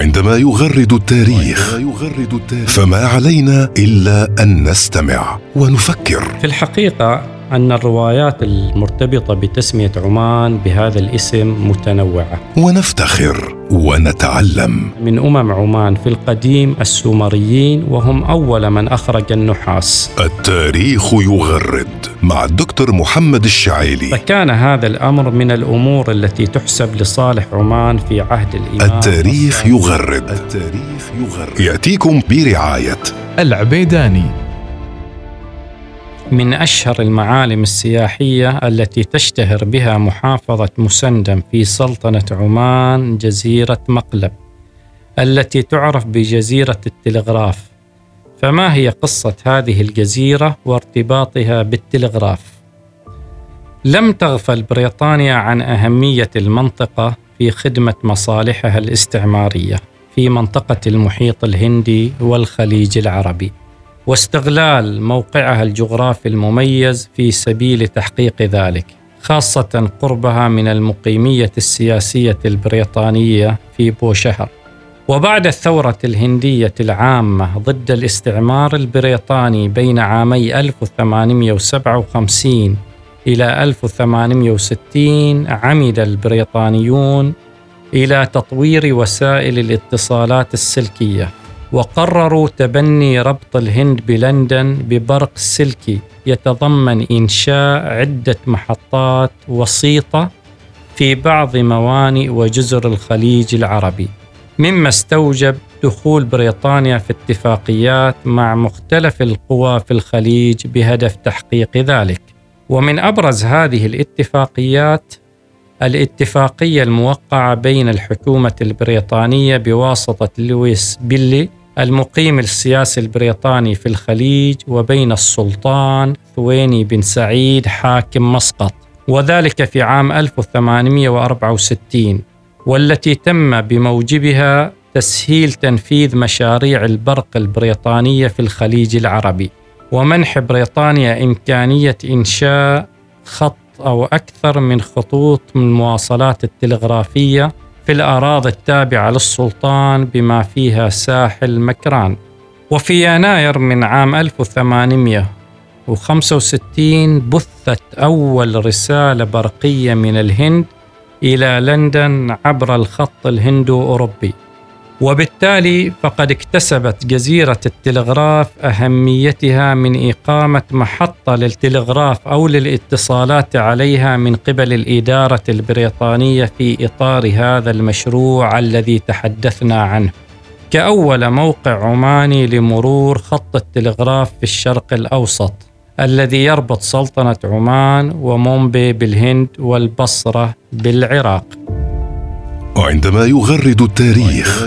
وعندما يغرد التاريخ. فما علينا إلا أن نستمع ونفكر. في الحقيقة أن الروايات المرتبطة بتسمية عمان بهذا الاسم متنوعة. ونفتخر. ونتعلم. من أمم عمان في القديم السومريين وهم أول من أخرج النحاس. التاريخ يغرد مع الدكتور محمد الشعيلي. فكان هذا الأمر من الأمور التي تحسب لصالح عمان في عهد الإمام التاريخ يغرد. التاريخ يغرد. يأتيكم برعاية. العبيداني. من أشهر المعالم السياحية التي تشتهر بها محافظة مسندم في سلطنة عمان جزيرة مقلب التي تعرف بجزيرة التلغراف فما هي قصة هذه الجزيرة وارتباطها بالتلغراف؟ لم تغفل بريطانيا عن أهمية المنطقة في خدمة مصالحها الاستعمارية في منطقة المحيط الهندي والخليج العربي واستغلال موقعها الجغرافي المميز في سبيل تحقيق ذلك خاصة قربها من المقيمية السياسية البريطانية في بوشهر. وبعد الثورة الهندية العامة ضد الاستعمار البريطاني بين عامي 1857 إلى 1860 عمد البريطانيون إلى تطوير وسائل الاتصالات السلكية. وقرروا تبني ربط الهند بلندن ببرق سلكي يتضمن إنشاء عدة محطات وسيطة في بعض موانئ وجزر الخليج العربي مما استوجب دخول بريطانيا في اتفاقيات مع مختلف القوى في الخليج بهدف تحقيق ذلك. ومن أبرز هذه الاتفاقيات الاتفاقية الموقعة بين الحكومة البريطانية بواسطة لويس بيلي المقيم السياسي البريطاني في الخليج وبين السلطان ثويني بن سعيد حاكم مسقط وذلك في عام 1864 والتي تم بموجبها تسهيل تنفيذ مشاريع البرق البريطانية في الخليج العربي ومنح بريطانيا إمكانية إنشاء خط أو أكثر من خطوط من المواصلات التلغرافية في الأراضي التابعة للسلطان بما فيها ساحل مكران. وفي يناير من عام 1865 بثت أول رسالة برقية من الهند إلى لندن عبر الخط الهندو أوروبي وبالتالي فقد اكتسبت جزيرة التلغراف أهميتها من إقامة محطة للتلغراف أو للاتصالات عليها من قبل الإدارة البريطانية في إطار هذا المشروع الذي تحدثنا عنه. كأول موقع عماني لمرور خط التلغراف في الشرق الأوسط الذي يربط سلطنة عمان ومومبي بالهند والبصرة بالعراق. وعندما يغرد التاريخ.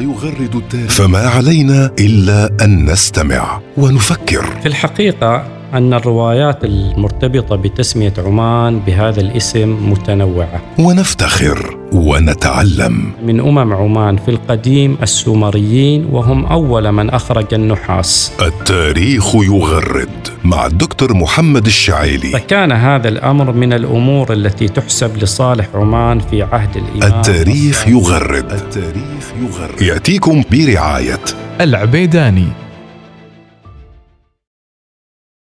فما علينا إلا أن نستمع ونفكر. في الحقيقة أن الروايات المرتبطة بتسمية عمان بهذا الاسم متنوعة. ونفتخر ونتعلم. من أمم عمان في القديم السومريين وهم أول من أخرج النحاس. التاريخ يغرد مع الدكتور محمد الشعيلي. فكان هذا الأمر من الأمور التي تحسب لصالح عمان في عهد الإمام التاريخ يغرد. التاريخ يغرد. يأتيكم برعاية. العبيداني.